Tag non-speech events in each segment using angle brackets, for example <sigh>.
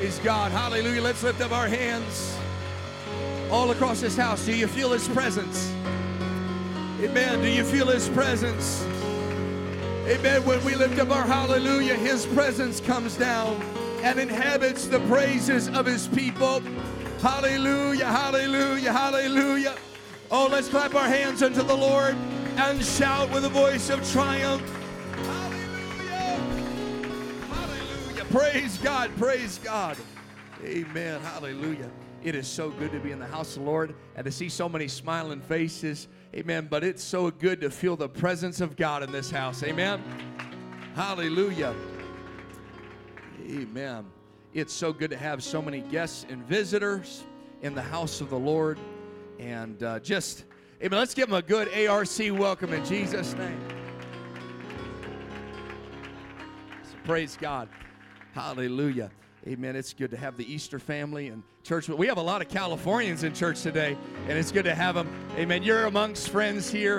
Praise God. Hallelujah. Let's lift up our hands all across this house. Do you feel His presence? Amen. Do you feel His presence? Amen. When we lift up our hallelujah, His presence comes down and inhabits the praises of His people. Hallelujah, hallelujah, hallelujah. Oh, let's clap our hands unto the Lord and shout with a voice of triumph. Praise God. Praise God. Amen. Hallelujah. It is so good to be in the house of the Lord and to see so many smiling faces. Amen. But it's so good to feel the presence of God in this house. Amen. Hallelujah. Amen. It's so good to have so many guests and visitors in the house of the Lord. And uh, just, amen. Let's give them a good ARC welcome in Jesus' name. So praise God. Hallelujah. Amen. It's good to have the Easter family and church. We have a lot of Californians in church today, and it's good to have them. Amen. You're amongst friends here,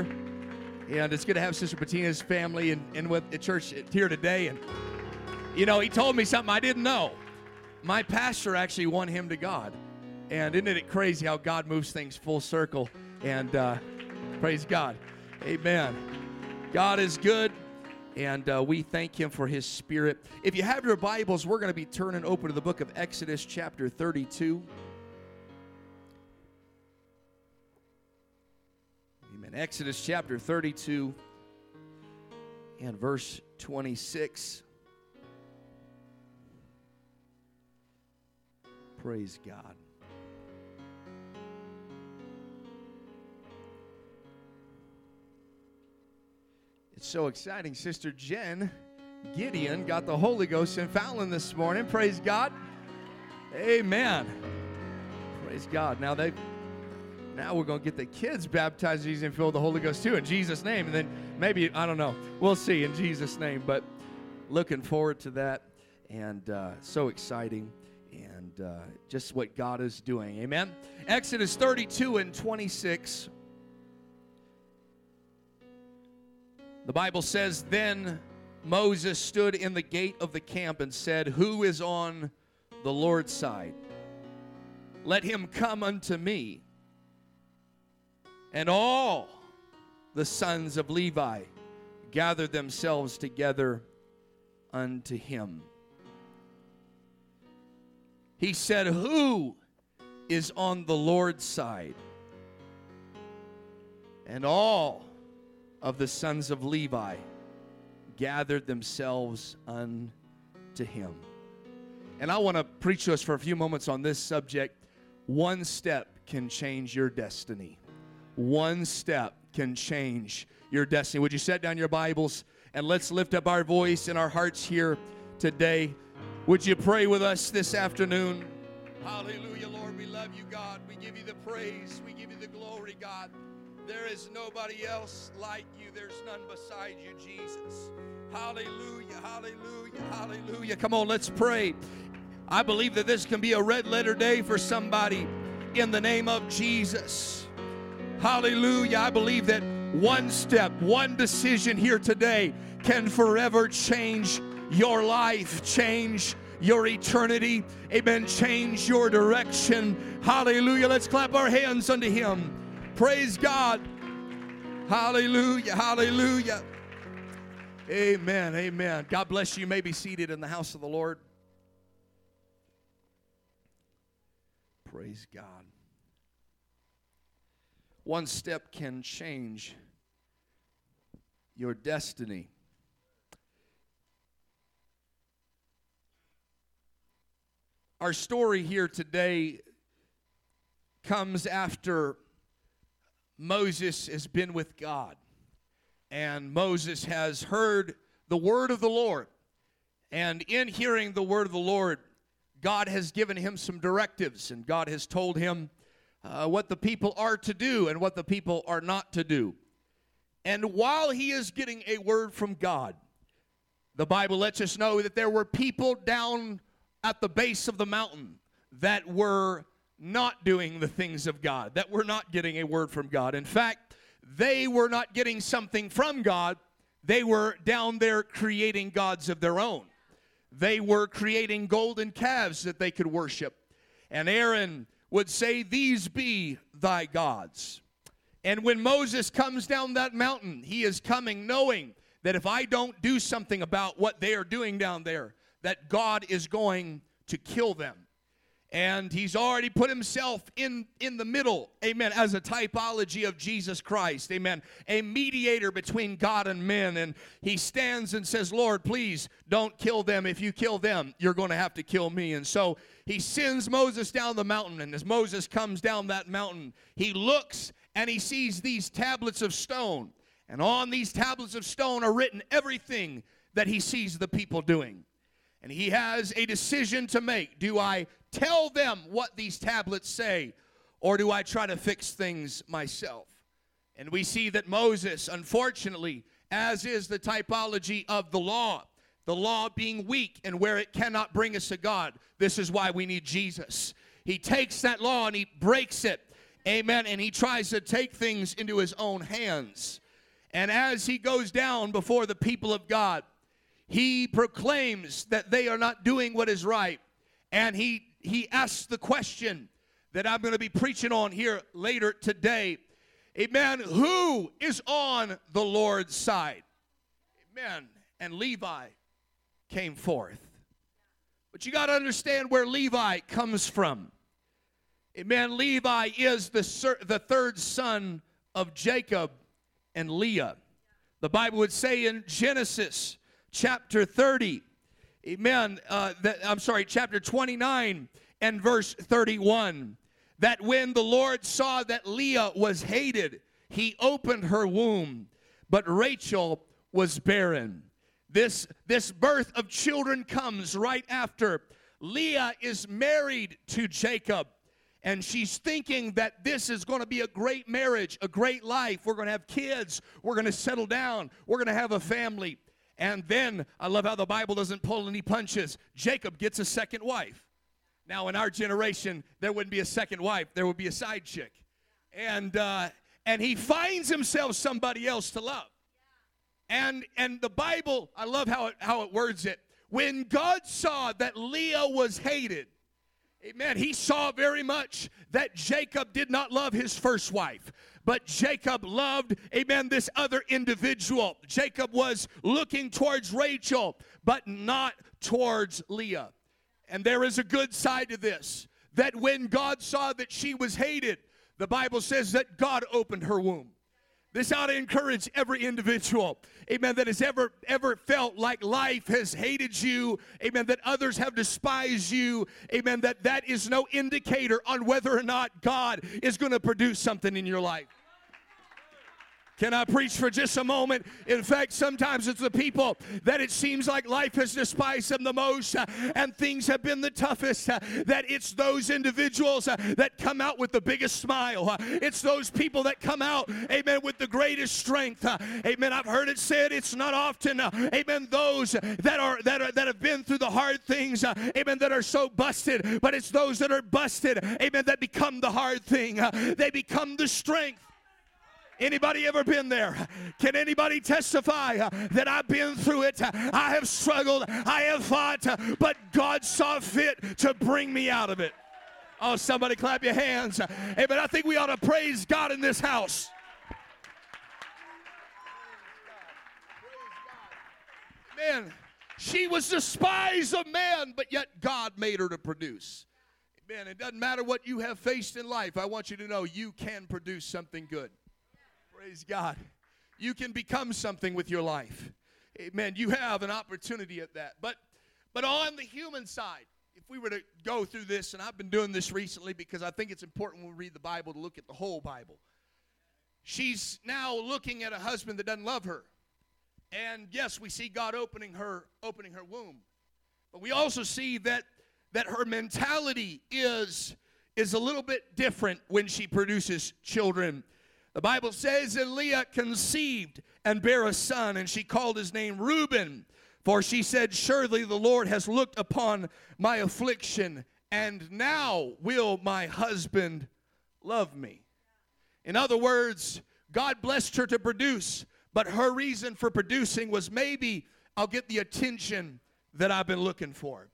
and it's good to have Sister Bettina's family and, and with the church here today. And, you know, he told me something I didn't know. My pastor actually won him to God. And isn't it crazy how God moves things full circle? And uh, praise God. Amen. God is good and uh, we thank him for his spirit. If you have your Bibles, we're going to be turning open to the book of Exodus, chapter 32. Amen. Exodus chapter 32 and verse 26. Praise God. It's so exciting. Sister Jen Gideon got the Holy Ghost in Fallon this morning. Praise God. Amen. Praise God. Now they now we're going to get the kids baptized in and filled the Holy Ghost too in Jesus' name. And then maybe, I don't know, we'll see in Jesus' name. But looking forward to that and uh, so exciting and uh, just what God is doing. Amen. Exodus 32 and 26. The Bible says, Then Moses stood in the gate of the camp and said, Who is on the Lord's side? Let him come unto me. And all the sons of Levi gathered themselves together unto him. He said, Who is on the Lord's side? And all of the sons of Levi gathered themselves unto him. And I want to preach to us for a few moments on this subject. One step can change your destiny. One step can change your destiny. Would you set down your Bibles and let's lift up our voice and our hearts here today? Would you pray with us this afternoon? Hallelujah, Lord. We love you, God. We give you the praise. We give you the glory, God. There is nobody else like you. There's none beside you, Jesus. Hallelujah, hallelujah, hallelujah. Come on, let's pray. I believe that this can be a red letter day for somebody in the name of Jesus. Hallelujah. I believe that one step, one decision here today can forever change your life, change your eternity. Amen. Change your direction. Hallelujah. Let's clap our hands unto Him. Praise God. Hallelujah. Hallelujah. Amen. Amen. God bless you. You may be seated in the house of the Lord. Praise God. One step can change your destiny. Our story here today comes after Moses has been with God, and Moses has heard the word of the Lord. And in hearing the word of the Lord, God has given him some directives, and God has told him uh, what the people are to do and what the people are not to do. And while he is getting a word from God, the Bible lets us know that there were people down at the base of the mountain that were not doing the things of God, that were not getting a word from God. In fact, they were not getting something from God, they were down there creating gods of their own. they were creating golden calves that they could worship. And Aaron would say, These be thy gods. And when Moses comes down that mountain, he is coming knowing that if I don't do something about what they are doing down there, that God is going to kill them and he's already put himself in in the middle amen as a typology of jesus christ amen a mediator between god and men. And he stands and says lord please don't kill them. If you kill them you're going to have to kill me. And so he sends moses down the mountain. And as moses comes down that mountain he looks and he sees these tablets of stone. And on these tablets of stone are written everything that he sees the people doing. And he has a decision to make. Do I tell them what these tablets say, or do I try to fix things myself? And we see that Moses, unfortunately, as is the typology of the law, the law being weak and where it cannot bring us to God, this is why we need Jesus. He takes that law and he breaks it. Amen. And he tries to take things into his own hands. And as he goes down before the people of God, he proclaims that they are not doing what is right. And he he asks the question that I'm going to be preaching on here later today. Amen. Who is on the Lord's side? Amen. And Levi came forth. But you got to understand where Levi comes from. Amen. Levi is the, the third son of Jacob and Leah. The Bible would say in Genesis chapter 30, amen, uh, that, I'm sorry, chapter 29 and verse 31, that when the Lord saw that Leah was hated, he opened her womb, but Rachel was barren. This, this birth of children comes right after Leah is married to Jacob and she's thinking that this is going to be a great marriage, a great life. We're going to have kids, we're going to settle down, we're going to have a family. And then I love how the Bible doesn't pull any punches. Jacob gets a second wife. Now, in our generation, there wouldn't be a second wife, there would be a side chick. And, uh, and he finds himself somebody else to love. And, and the Bible, I love how it, how it words it. When God saw that Leah was hated, Amen. He saw very much that Jacob did not love his first wife. But Jacob loved, amen, this other individual. Jacob was looking towards Rachel, but not towards Leah. And there is a good side to this that when God saw that she was hated, the Bible says that God opened her womb. This ought to encourage every individual, amen, that has ever, ever felt like life has hated you, amen, that others have despised you, amen, that that is no indicator on whether or not God is going to produce something in your life. Can I preach for just a moment? In fact, sometimes it's the people that it seems like life has despised them the most uh, and things have been the toughest, uh, that it's those individuals uh, that come out with the biggest smile. Uh, it's those people that come out, amen, with the greatest strength. Uh, amen. I've heard it said it's not often, uh, amen, those that are that are that have been through the hard things, amen, that are so busted, but it's those that are busted, amen, that become the hard thing. they become the strength. Anybody ever been there? Can anybody testify that I've been through it? I have struggled, I have fought, but God saw fit to bring me out of it. Oh, somebody clap your hands. Hey, but I think we ought to praise God in this house. Man, she was despised of man, but yet God made her to produce. Man, it doesn't matter what you have faced in life. I want you to know you can produce something good. Praise God. You can become something with your life. Amen. You have an opportunity at that. But but on the human side, if we were to go through this, and I've been doing this recently because I think it's important when we read the Bible to look at the whole Bible. She's now looking at a husband that doesn't love her. And yes, we see God opening her opening her womb. But we also see that that her mentality is is a little bit different when she produces children the Bible says that Leah conceived and bare a son, and she called his name Reuben. For she said, Surely the Lord has looked upon my affliction, and now will my husband love me. In other words, God blessed her to produce, but her reason for producing was maybe I'll get the attention that I've been looking for.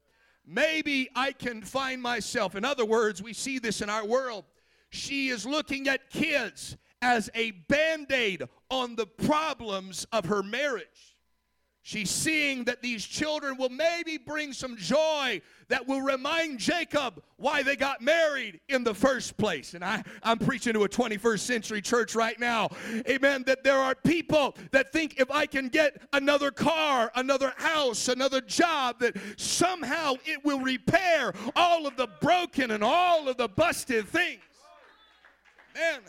Maybe I can find myself. In other words, we see this in our world. She is looking at kids as a band aid on the problems of her marriage. She's seeing that these children will maybe bring some joy that will remind Jacob why they got married in the first place. And I, I'm preaching to a 21st century church right now. Amen. That there are people that think if I can get another car, another house, another job, that somehow it will repair all of the broken and all of the busted things. Man,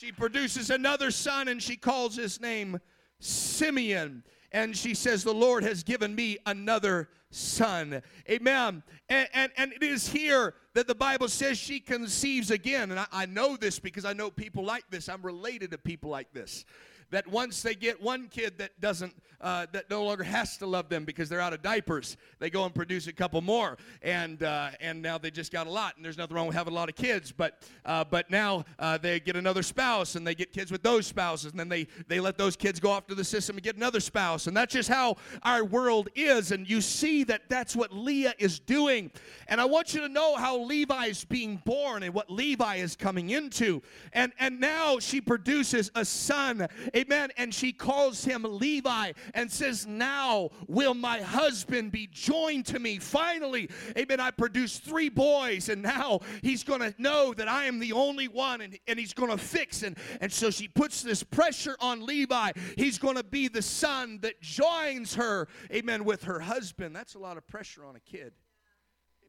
she produces another son and she calls his name Simeon and she says, The Lord has given me another son. Amen. And, and, and it is here that the Bible says she conceives again. And I, I know this because I know people like this. I'm related to people like this that once they get one kid that doesn't uh, that no longer has to love them because they're out of diapers they go and produce a couple more. And uh, and now they just got a lot and there's nothing wrong with having a lot of kids but uh, but now uh, they get another spouse and they get kids with those spouses and then they they let those kids go off to the system and get another spouse. And that's just how our world is and you see that that's what Leah is doing. And I want you to know how Levi is being born and what Levi is coming into. And and now she produces a son Amen. And she calls him Levi and says, Now will my husband be joined to me. Finally, amen. I produced three boys, and now he's going to know that I am the only one, and, and he's going to fix. And, and so she puts this pressure on Levi. He's going to be the son that joins her, amen, with her husband. That's a lot of pressure on a kid.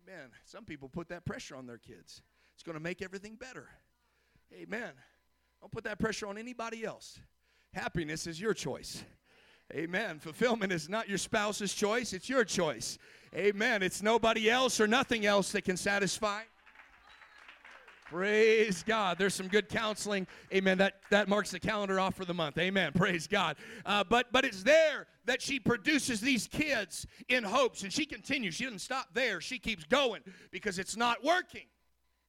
Amen. Some people put that pressure on their kids. It's going to make everything better. Amen. Don't put that pressure on anybody else. Happiness is your choice. Amen. Fulfillment is not your spouse's choice, it's your choice. Amen. It's nobody else or nothing else that can satisfy. Praise God. There's some good counseling. Amen. That, that marks the calendar off for the month. Amen. <laughs> Praise God. Uh, but, but it's there that she produces these kids in hopes. And she continues. She doesn't stop there. She keeps going because it's not working.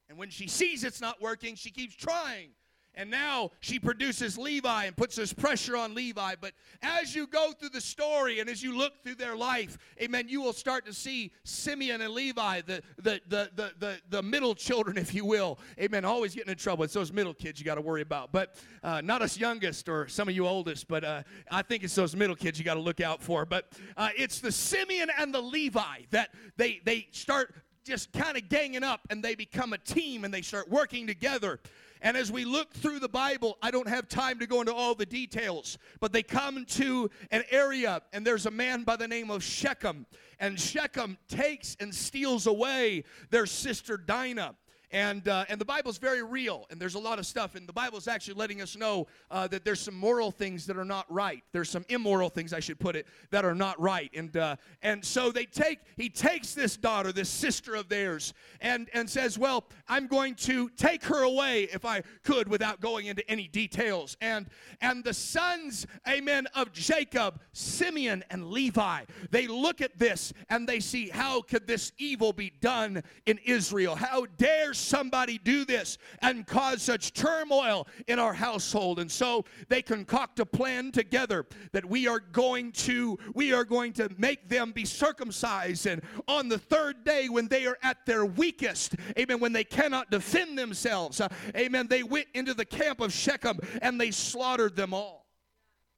And when she sees it's not working, she keeps trying and now she produces Levi and puts this pressure on Levi. But as you go through the story and as you look through their life, amen, you will start to see Simeon and Levi, the, the, the, the, the, the middle children, <laughs> if you will. Amen. Always getting in trouble. It's those middle kids you got to worry about. But uh, not us youngest or some of you oldest, but uh, I think it's those middle kids you got to look out for. But uh, it's the Simeon and the Levi that they, they start just kind of ganging up and they become a team and they start working together. And as we look through the Bible, I don't have time to go into all the details, but they come to an area, and there's a man by the name of Shechem. And Shechem takes and steals away their sister Dinah. And, uh, and the Bible's very real, and there's a lot of stuff. And the Bible's actually letting us know uh, that there's some moral things that are not right. There's some immoral things, I should put it, that are not right. And, uh, and so they take, he takes this daughter, this sister of theirs, and, and says, Well, I'm going to take her away if I could without going into any details. And, and the sons, amen, of Jacob, Simeon and Levi, they look at this and they see how could this evil be done in Israel? How dare somebody do this and cause such turmoil in our household. And so they concoct a plan together that we are going to we are going to make them be circumcised and on the third day when they are at their weakest, amen, when they cannot defend themselves, uh, amen, they went into the camp of Shechem and they slaughtered them all.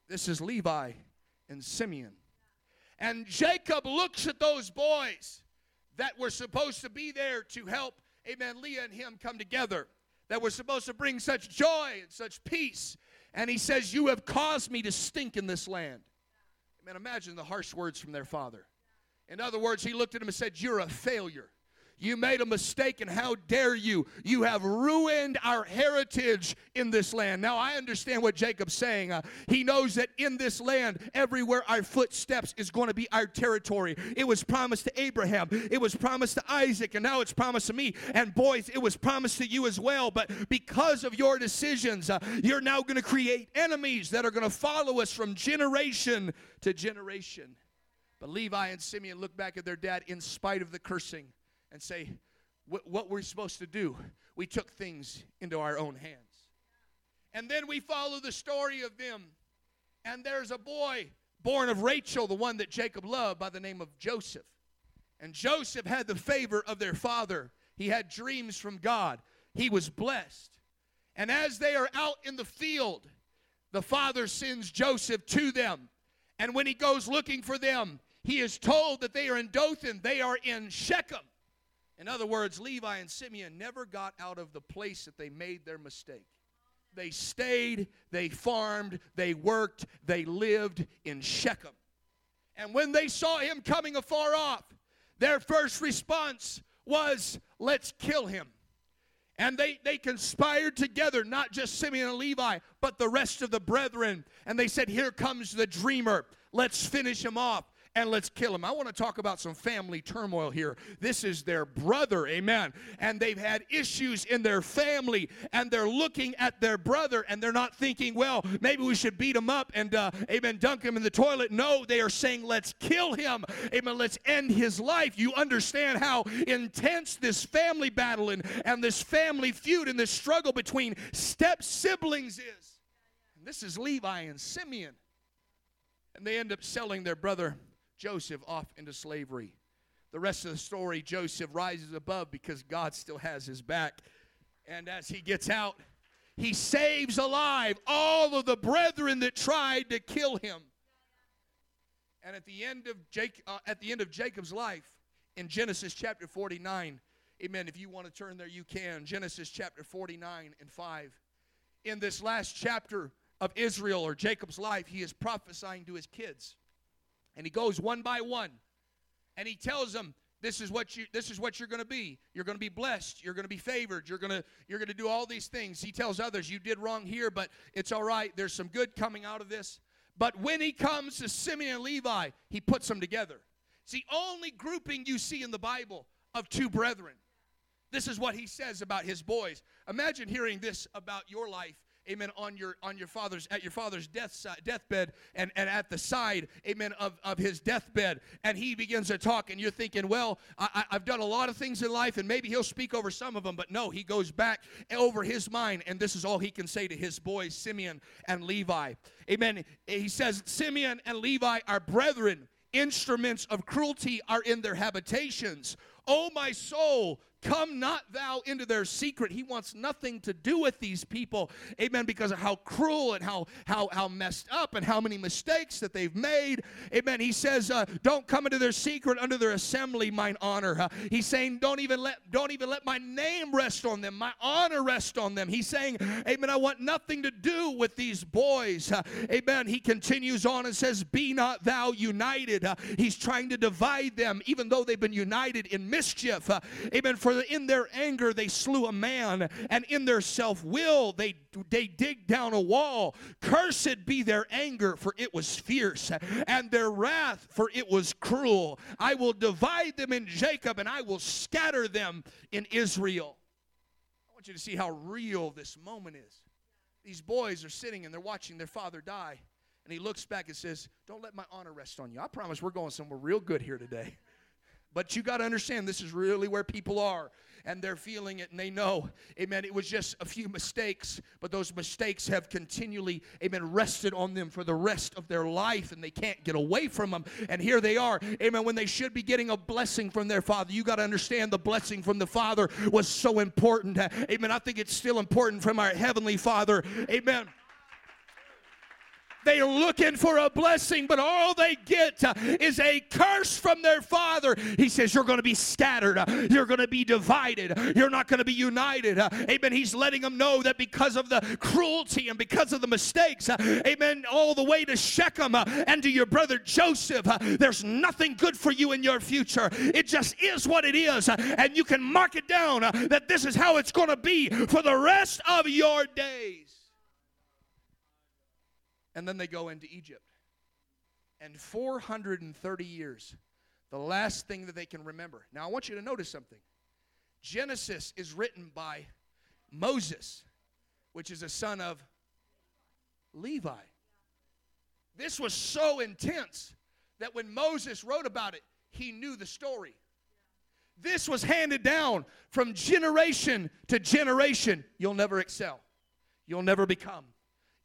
This is Levi and Simeon. And Jacob looks at those boys that were supposed to be there to help amen, Leah and him come together that were supposed to bring such joy and such peace. And he says, You have caused me to stink in this land. Amen. Imagine the harsh words from their father. In other words, he looked at him and said, You're a failure. You made a mistake, and how dare you? You have ruined our heritage in this land. Now, I understand what Jacob's saying. Uh, he knows that in this land, everywhere our footsteps is going to be our territory. It was promised to Abraham, it was promised to Isaac, and now it's promised to me. And boys, it was promised to you as well. But because of your decisions, uh, you're now going to create enemies that are going to follow us from generation to generation. But Levi and Simeon look back at their dad in spite of the cursing and say, what we're supposed to do. We took things into our own hands. And then we follow the story of them. And there's a boy born of Rachel, the one that Jacob loved, by the name of Joseph. And Joseph had the favor of their father. He had dreams from God. He was blessed. And as they are out in the field, the father sends Joseph to them. And when he goes looking for them, he is told that they are in Dothan, they are in Shechem. In other words, Levi and Simeon never got out of the place that they made their mistake. They stayed, they farmed, they worked, they lived in Shechem. And when they saw him coming afar off, their first response was, Let's kill him. And they, they conspired together, not just Simeon and Levi, but the rest of the brethren. And they said, Here comes the dreamer. Let's finish him off and let's kill him. I want to talk about some family turmoil here. This is their brother, amen. And they've had issues in their family, and they're looking at their brother, and they're not thinking, well, maybe we should beat him up and, uh, amen, dunk him in the toilet. No, they are saying, let's kill him, amen, let's end his life. You understand how intense this family battle and, and this family feud and this struggle between step siblings is. And this is Levi and Simeon. And they end up selling their brother Joseph off into slavery. The rest of the story, Joseph rises above because God still has his back. And as he gets out, he saves alive all of the brethren that tried to kill him. And at the end of uh, at the end of Jacob's life, in Genesis chapter 49, amen. If you want to turn there, you can. Genesis chapter 49 and 5. In this last chapter of Israel or Jacob's life, he is prophesying to his kids. And he goes one by one. And he tells them, this is what you this is what you're going to be. You're going to be blessed. You're going to be favored. You're going to you're going to do all these things. He tells others, you did wrong here, but it's all right. There's some good coming out of this. But when he comes to Simeon and Levi, he puts them together. It's the only grouping you see in the Bible of two brethren. This is what he says about his boys. Imagine hearing this about your life amen, on your on your father's at your father's death deathbed and, and at the side, amen, of, of his deathbed. And he begins to talk, and you're thinking, well, I, I've done a lot of things in life, and maybe he'll speak over some of them, but no, he goes back over his mind, and this is all he can say to his boys, Simeon and Levi. Amen. He says, Simeon and Levi are brethren. Instruments of cruelty are in their habitations. O my soul, Come not thou into their secret. He wants nothing to do with these people. Amen. Because of how cruel and how how how messed up and how many mistakes that they've made. Amen. He says, uh, "Don't come into their secret under their assembly, mine honor." Uh, he's saying, "Don't even let don't even let my name rest on them. My honor rest on them." He's saying, "Amen. I want nothing to do with these boys." Uh, amen. He continues on and says, "Be not thou united." Uh, he's trying to divide them, even though they've been united in mischief. Uh, amen. In their anger they slew a man, and in their self will they, they dig down a wall. Cursed be their anger, for it was fierce, and their wrath, for it was cruel. I will divide them in Jacob, and I will scatter them in Israel. I want you to see how real this moment is. These boys are sitting and they're watching their father die. And he looks back and says, Don't let my honor rest on you. I promise we're going somewhere real good here today. But you got to understand this is really where people are and they're feeling it and they know, amen, it was just a few mistakes, but those mistakes have continually, amen, rested on them for the rest of their life and they can't get away from them. And here they are, amen, when they should be getting a blessing from their father. You got to understand the blessing from the father was so important. Amen. I think it's still important from our heavenly father. Amen. They're looking for a blessing, but all they get uh, is a curse from their father. He says, You're going to be scattered. You're going to be divided. You're not going to be united. Amen. He's letting them know that because of the cruelty and because of the mistakes, amen, all the way to Shechem and to your brother Joseph, there's nothing good for you in your future. It just is what it is. And you can mark it down that this is how it's going to be for the rest of your days and then they go into Egypt. And 430 years, the last thing that they can remember. Now, I want you to notice something. Genesis is written by Moses, which is a son of Levi. This was so intense that when Moses wrote about it, he knew the story. This was handed down from generation to generation. You'll never excel, you'll never become.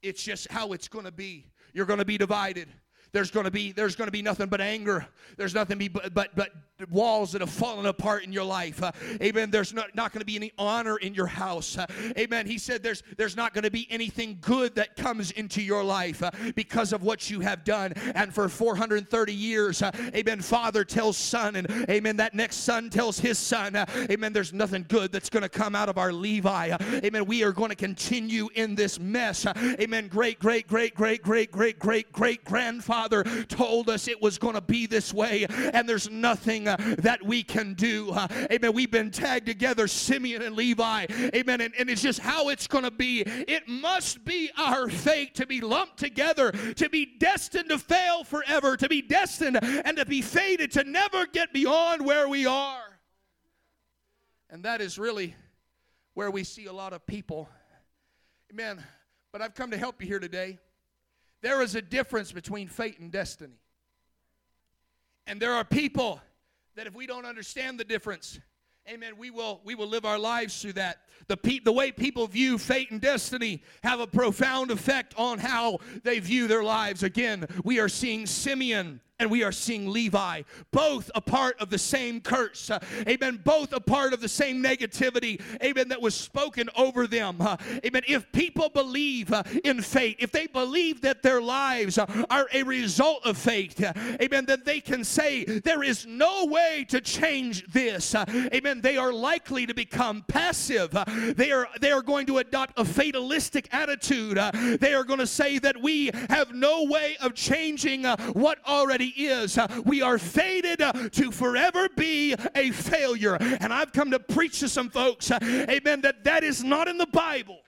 It's just how it's going to be. You're going to be divided. There's going to be there's going to be nothing but anger. There's nothing but but but walls that have fallen apart in your life. Uh, amen there's not, not going to be any honor in your house. Uh, amen he said there's there's not going to be anything good that comes into your life uh, because of what you have done. And for 430 years uh, amen father tells son and amen that next son tells his son uh, amen there's nothing good that's going to come out of our levi. Uh, amen we are going to continue in this mess. Amen great great great great great great great great grandfather told us it was going to be this way and there's nothing uh, that we can do. Amen. We've been tagged together, Simeon and Levi. Amen. And, and it's just how it's going to be. It must be our fate to be lumped together, to be destined to fail forever, to be destined and to be fated to never get beyond where we are. And that is really where we see a lot of people. Amen. But I've come to help you here today. There is a difference between fate and destiny. And there are people that if we don't understand the difference, amen, we will we will live our lives through that. The pe- the way people view fate and destiny have a profound effect on how they view their lives. Again, we are seeing Simeon and we are seeing Levi, both a part of the same curse. Uh, amen. Both a part of the same negativity. Amen. That was spoken over them. Uh, amen. If people believe uh, in fate, if they believe that their lives are a result of fate, amen, then they can say there is no way to change this. Amen. They are likely to become passive. They are they are going to adopt a fatalistic attitude. they are going to say that we have no way of changing what already is. Uh, we are fated uh, to forever be a failure. And I've come to preach to some folks, uh, amen, that that is not in the Bible.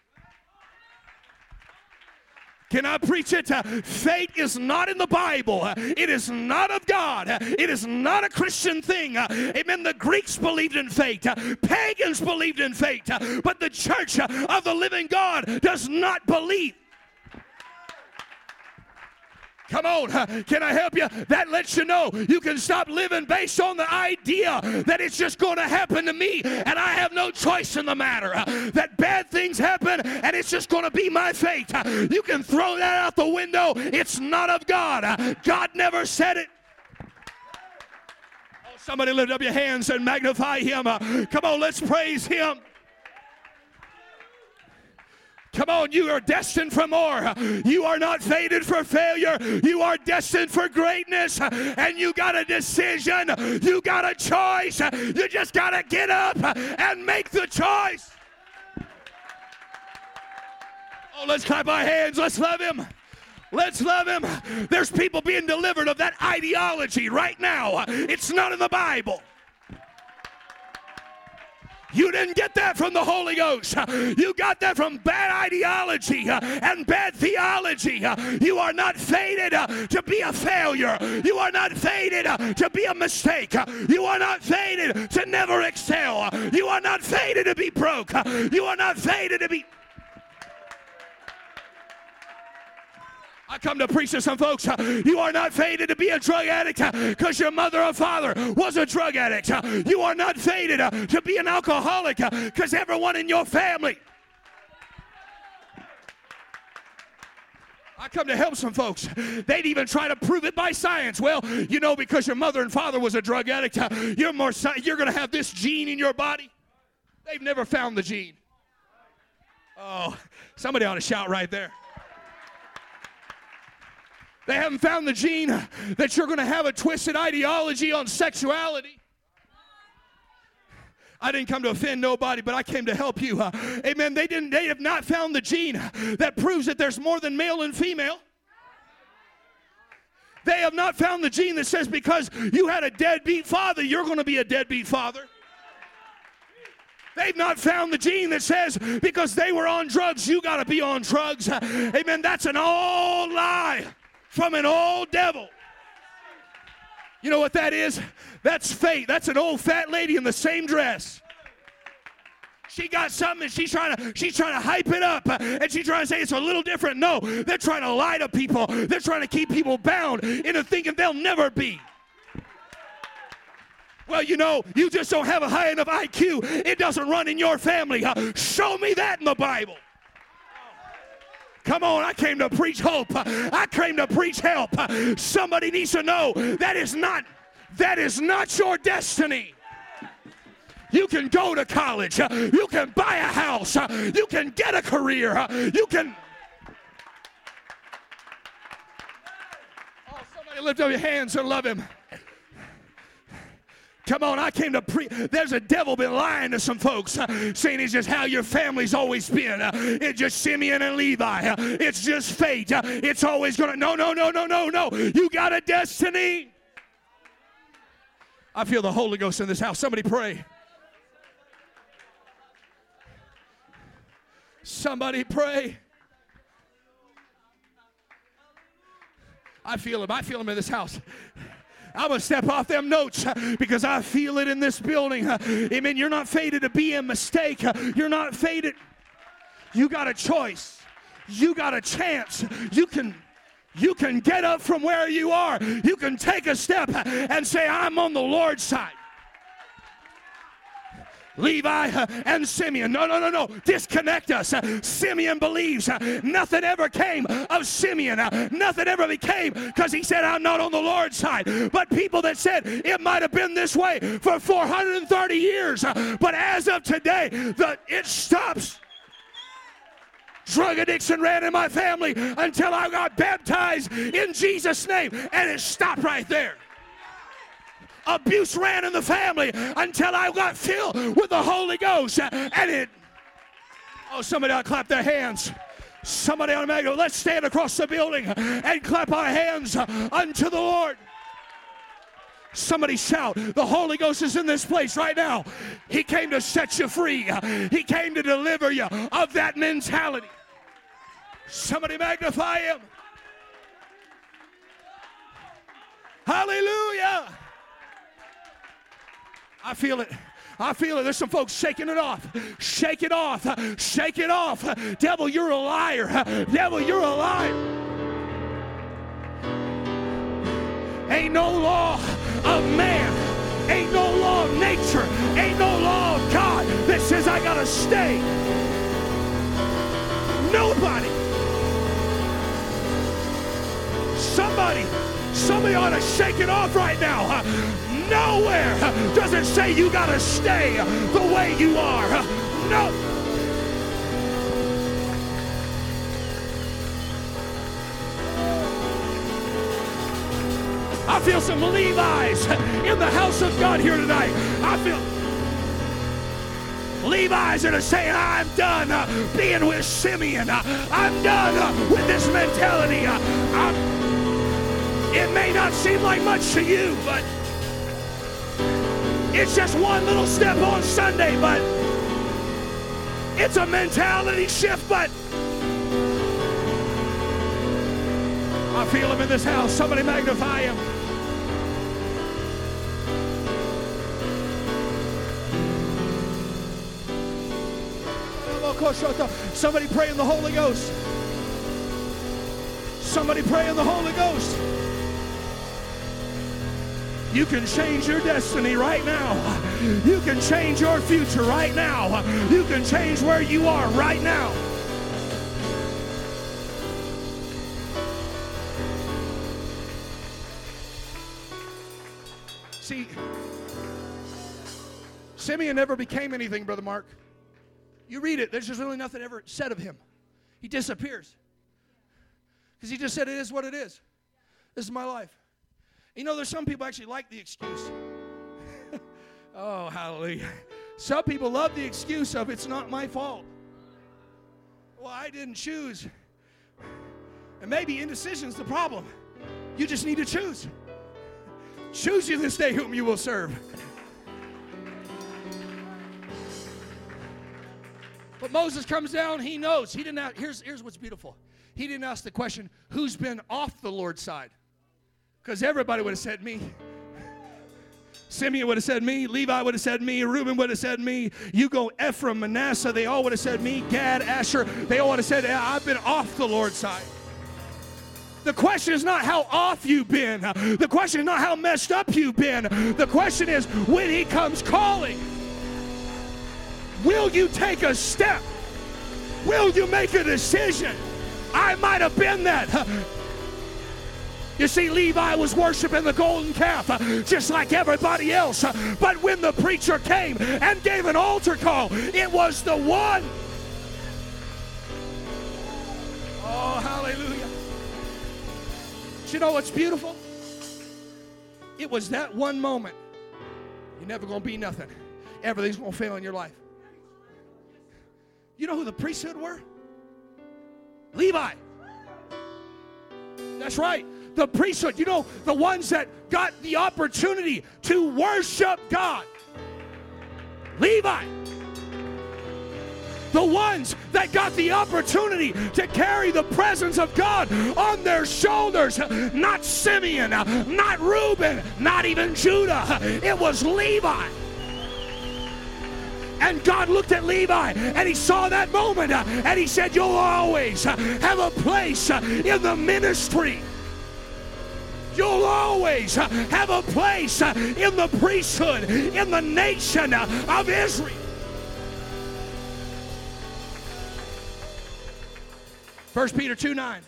Can I preach it? Uh, fate is not in the Bible. Uh, it is not of God. Uh, it is not a Christian thing. Amen. The Greeks believed in fate, pagans believed in fate, but the church of the living God does not believe Come on, can I help you? That lets you know you can stop living based on the idea that it's just going to happen to me and I have no choice in the matter. Uh, that bad things happen and it's just going to be my fate. Uh, you can throw that out the window. It's not of God. Uh, God never said it. Oh, somebody lift up your hands and magnify him. Come on, let's praise him. Come on, you are destined for more. You are not fated for failure. You are destined for greatness. And you got a decision. You got a choice. You just got to get up and make the choice. Oh, let's clap our hands. Let's love him. Let's love him. There's people being delivered of that ideology right now. It's not in the Bible. You didn't get that from the Holy Ghost. You got that from bad ideology and bad theology. You are not fated to be a failure. You are not fated to be a mistake. You are not fated to never excel. You are not fated to be broke. You are not fated to be. I come to preach to some folks. Uh, you are not fated to be a drug addict uh, because your mother or father was a drug addict. Uh, you are not fated to be an alcoholic because everyone in your family. I come to help some folks. They'd even try to prove it by science. Well, you know, because your mother and father was a drug addict, you're more you're going to have this gene in your body. They've never found the gene. Oh, somebody ought to shout right there. They haven't found the gene that you're going to have a twisted ideology on sexuality. I didn't come to offend nobody, but I came to help you. Uh, amen. They didn't. They have not found the gene that proves that there's more than male and female. They have not found the gene that says because you had a deadbeat father, you're going to be a deadbeat father. They've not found the gene that says because they were on drugs, you got to be on drugs. Amen. That's an old lie from an old devil. You know what that is? That's fate. That's an old fat lady in the same dress. She got something and she's trying to she's trying to hype it up and she's trying to say it's a little different. No, they're trying to lie to people. They're trying to keep people bound into thinking they'll never be. Well, you know, you just don't have a high enough IQ. It doesn't run in your family. Show me that in the Bible. Come on, I came to preach hope. I came to preach help. Somebody needs to know that is not that is not your destiny. You can go to college. You can buy a house. You can get a career. You can Oh, somebody lift up your hands and love him. Come on, I came to preach. There's a devil been lying to some folks, uh, saying it's just how your family's always been. Uh, it's just Simeon and Levi. Uh, it's just fate. Uh, it's always gonna. No, no, no, no, no, no. You got a destiny. I feel the Holy Ghost in this house. Somebody pray. Somebody pray. I feel him. I feel him in this house. I'm going to step off them notes uh, because I feel it in this building. Uh, amen. You're not fated to be a mistake. Uh, you're not fated. You got a choice. You got a chance. You can you can get up from where you are. You can take a step and say I'm on the Lord's side. Levi uh, and Simeon. No, no, no, no. Disconnect us. Uh, Simeon believes uh, nothing ever came of Simeon. Nothing ever became because he said, I'm not on the Lord's side. But people that said it might have been this way for 430 years. But as of today, the, it stops. Drug addiction ran in my family until I got baptized in Jesus' name, and it stopped right there. Abuse ran in the family until I got filled with the Holy Ghost. And it, oh, somebody ought to clap their hands. Somebody ought to let's stand across the building and clap our hands unto the Lord. Somebody shout, the Holy Ghost is in this place right now. He came to set you free, He came to deliver you of that mentality. Somebody magnify Him. Hallelujah. I feel it. I feel it. There's some folks shaking it off. Shake it off. Shake it off. Devil, you're a liar. Devil, you're a liar. Ain't no law of man. Ain't no law of nature. Ain't no law of God that says I gotta stay. Nobody. Somebody, somebody ought to shake it off right now. Nowhere does it say you got to stay the way you are. No. I feel some Levi's in the house of God here tonight. I feel Levi's that are saying, I'm done uh, being with Simeon. Uh, I'm done uh, with this mentality. It may not seem like much to you, but it's just one little step on Sunday, but it's a mentality shift, but I feel him in this house. Somebody magnify him. Somebody pray in the Holy Ghost. Somebody pray in the Holy Ghost. You can change your destiny right now. You can change your future right now. You can change where you are right now. See, Simeon never became anything, Brother Mark. You read it, there's just really nothing ever said of him. He disappears. Because he just said, It is what it is. This is my life. You know, there's some people actually like the excuse. <laughs> oh, hallelujah. Some people love the excuse of it's not my fault. Well, I didn't choose. And maybe indecision's the problem. You just need to choose. Choose you this day whom you will serve. But Moses comes down, he knows. He didn't here's, here's what's beautiful. He didn't ask the question, who's been off the Lord's side? Because everybody would have said me. Simeon would have said me. Levi would have said me. Reuben would have said me. You go Ephraim, Manasseh, they all would have said me. Gad, Asher, they all would have said, I've been off the Lord's side. The question is not how off you've been. The question is not how messed up you've been. The question is when He comes calling, will you take a step? Will you make a decision? I might have been that. You see, Levi was worshiping the golden calf uh, just like everybody else. Uh, but when the preacher came and gave an altar call, it was the one. Oh, hallelujah. But you know what's beautiful? It was that one moment. You're never going to be nothing. Everything's going to fail in your life. You know who the priesthood were? Levi. That's right. The priesthood. You know, the ones that got the opportunity to worship God. Levi. The ones that got the opportunity to carry the presence of God on their shoulders. Not Simeon, not Reuben, not even Judah. It was Levi. And God looked at Levi and he saw that moment and he said, You'll always have a place in the ministry. You'll always have a place in the priesthood, in the nation of Israel. 1 Peter 2 9.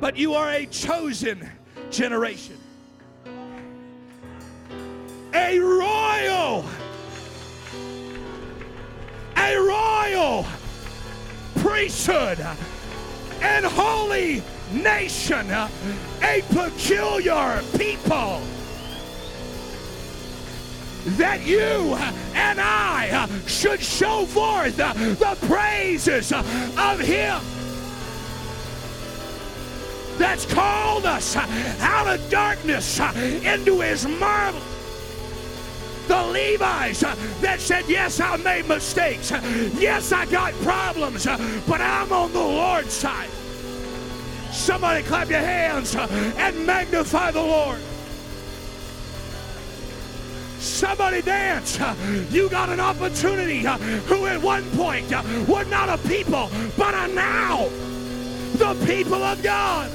But you are a chosen generation, a royal, a royal priesthood, and holy nation, uh, a peculiar people that you and I uh, should show forth uh, the praises of Him that's called us out of darkness into His marvel. The Levites that said, Yes, I made mistakes. Yes, I got problems, but I'm on the Lord's side. Somebody clap your hands and magnify the Lord. Somebody dance. You got an opportunity who at one point were not a people, but are now the people of God.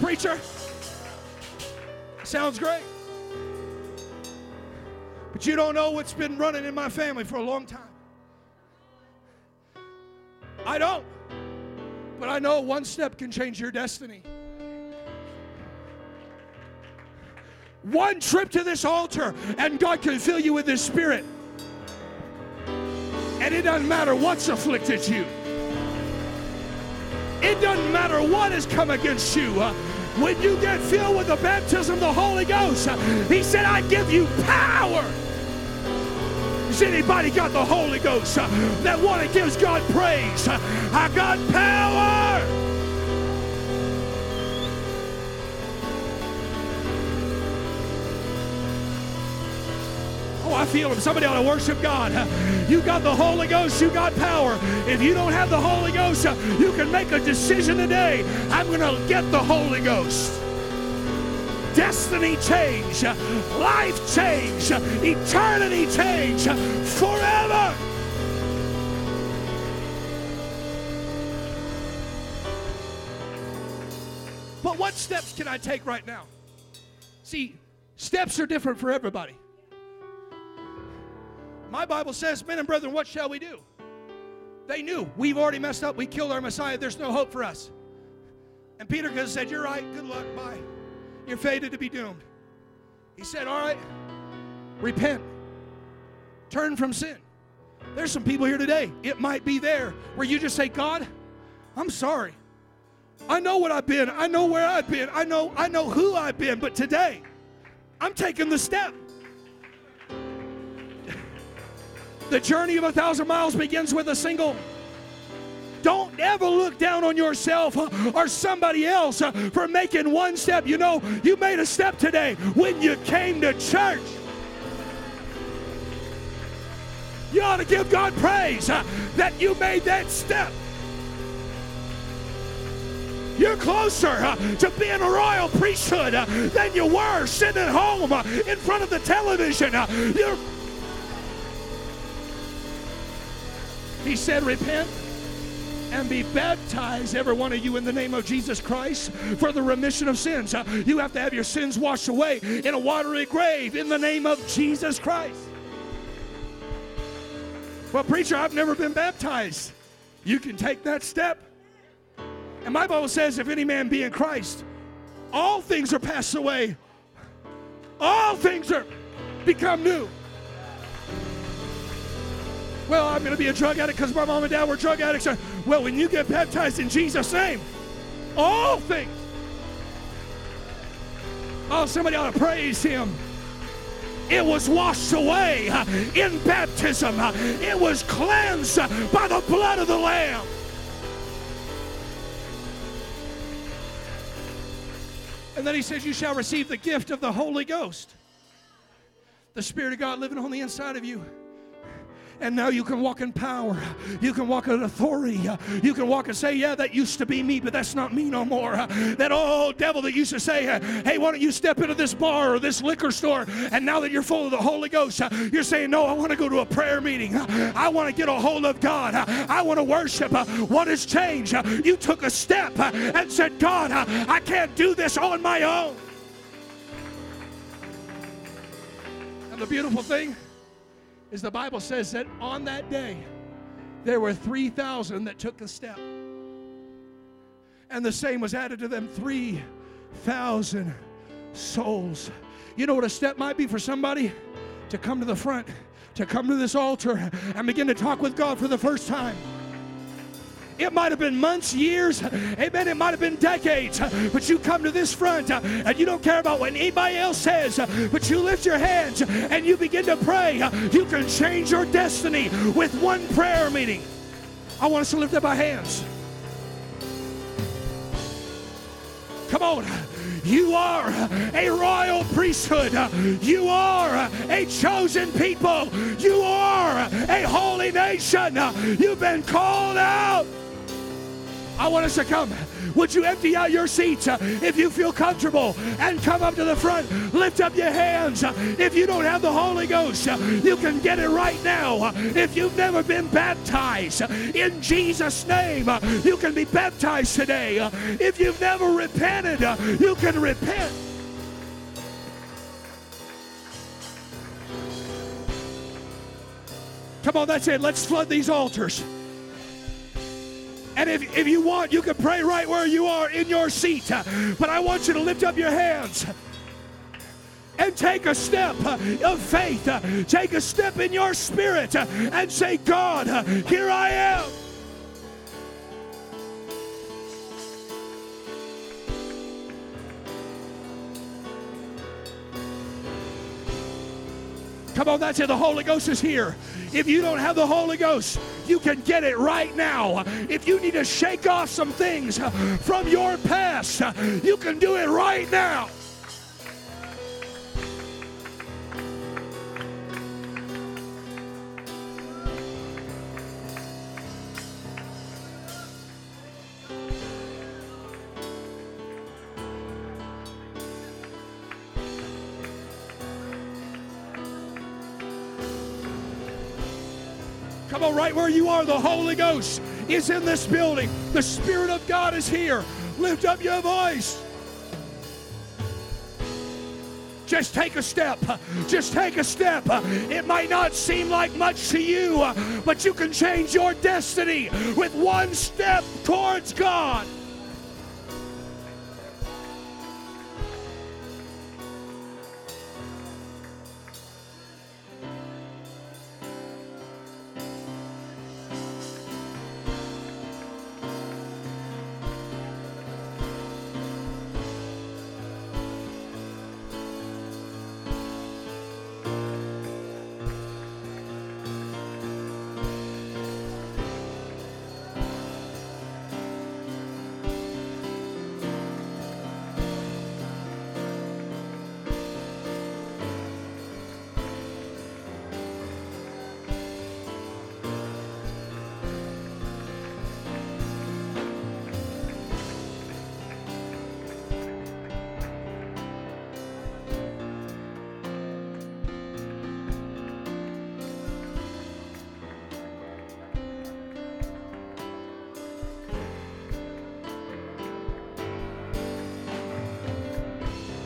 Preacher, sounds great. But you don't know what's been running in my family for a long time. I don't. But I know one step can change your destiny. One trip to this altar, and God can fill you with His Spirit. And it doesn't matter what's afflicted you, it doesn't matter what has come against you. When you get filled with the baptism of the Holy Ghost, He said, I give you power. Has anybody got the Holy Ghost uh, that one that gives God praise? Uh, I got power. Oh, I feel him. Somebody ought to worship God. Uh, you got the Holy Ghost, you got power. If you don't have the Holy Ghost, you can make a decision today. I'm going to get the Holy Ghost. Destiny change, life change, eternity change, forever. But what steps can I take right now? See, steps are different for everybody. My Bible says, Men and brethren, what shall we do? They knew we've already messed up. We killed our Messiah. There's no hope for us. And Peter could have said, You're right. Good luck. Bye. You're fated to be doomed. He said, All right, repent. Turn from sin. There's some people here today. It might be there where you just say, God, I'm sorry. I know what I've been. I know where I've been. I know I know who I've been, but today I'm taking the step. The journey of a thousand miles begins with a single. Don't ever look down on yourself or somebody else for making one step. You know, you made a step today when you came to church. You ought to give God praise that you made that step. You're closer to being a royal priesthood than you were sitting at home in front of the television. He said, Repent and be baptized, every one of you, in the name of Jesus Christ for the remission of sins. Uh, you have to have your sins washed away in a watery grave in the name of Jesus Christ. Well, preacher, I've never been baptized. You can take that step. And my Bible says, if any man be in Christ, all things are passed away. All things are become new. Well, I'm going to be a drug addict because my mom and dad were drug addicts. Well, when you get baptized in Jesus' name, all things. Oh, somebody ought to praise him. It was washed away uh, in baptism. Uh, it was cleansed uh, by the blood of the Lamb. And then he says, You shall receive the gift of the Holy Ghost. The Spirit of God living on the inside of you. And now you can walk in power. You can walk in authority. You can walk and say, Yeah, that used to be me, but that's not me no more. That old devil that used to say, Hey, why don't you step into this bar or this liquor store? And now that you're full of the Holy Ghost, you're saying, No, I want to go to a prayer meeting. I want to get a hold of God. I want to worship. What has changed? You took a step and said, God, I can't do this on my own. And the beautiful thing, is the Bible says that on that day, there were 3,000 that took the step. And the same was added to them 3,000 souls. You know what a step might be for somebody? To come to the front, to come to this altar and begin to talk with God for the first time. It might have been months, years, amen. It might have been decades, but you come to this front uh, and you don't care about what anybody else says, uh, but you lift your hands and you begin to pray. Uh, you can change your destiny with one prayer meeting. I want us to lift up our hands. Come on. You are a royal priesthood. You are a chosen people. You are a holy nation. You've been called out. I want us to come. Would you empty out your seats uh, if you feel comfortable and come up to the front? Lift up your hands. If you don't have the Holy Ghost, uh, you can get it right now. If you've never been baptized in Jesus' name, uh, you can be baptized today. If you've never repented, you can repent. Come on, that's it. Let's flood these altars. And if, if you want, you can pray right where you are in your seat. But I want you to lift up your hands and take a step of faith. Take a step in your spirit and say, God, here I am. Come on, that's it. The Holy Ghost is here. If you don't have the Holy Ghost, you can get it right now. If you need to shake off some things from your past, you can do it right now. Right where you are, the Holy Ghost is in this building. The Spirit of God is here. Lift up your voice. Just take a step. Just take a step. It might not seem like much to you, but you can change your destiny with one step towards God.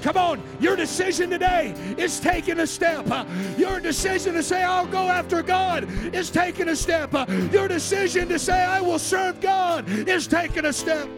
Come on, your decision today is taking a step. Uh, your decision to say, I'll go after God is taking a step. Uh, your decision to say, I will serve God is taking a step.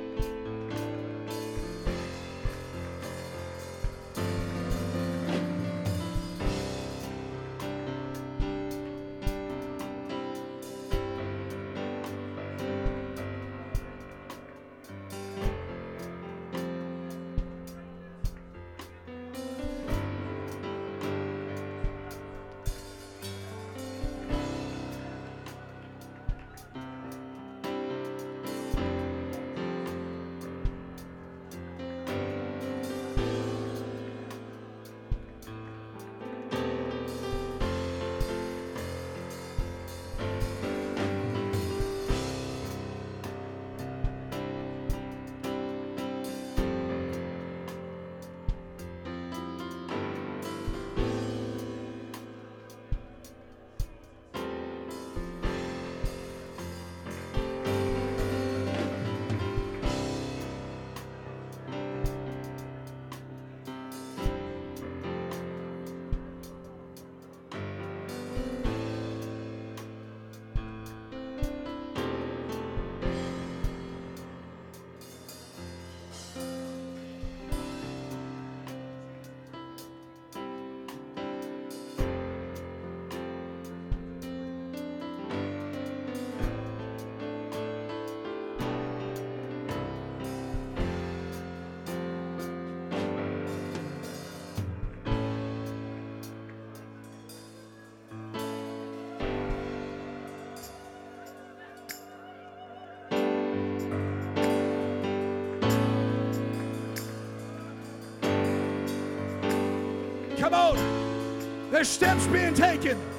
There's steps being taken.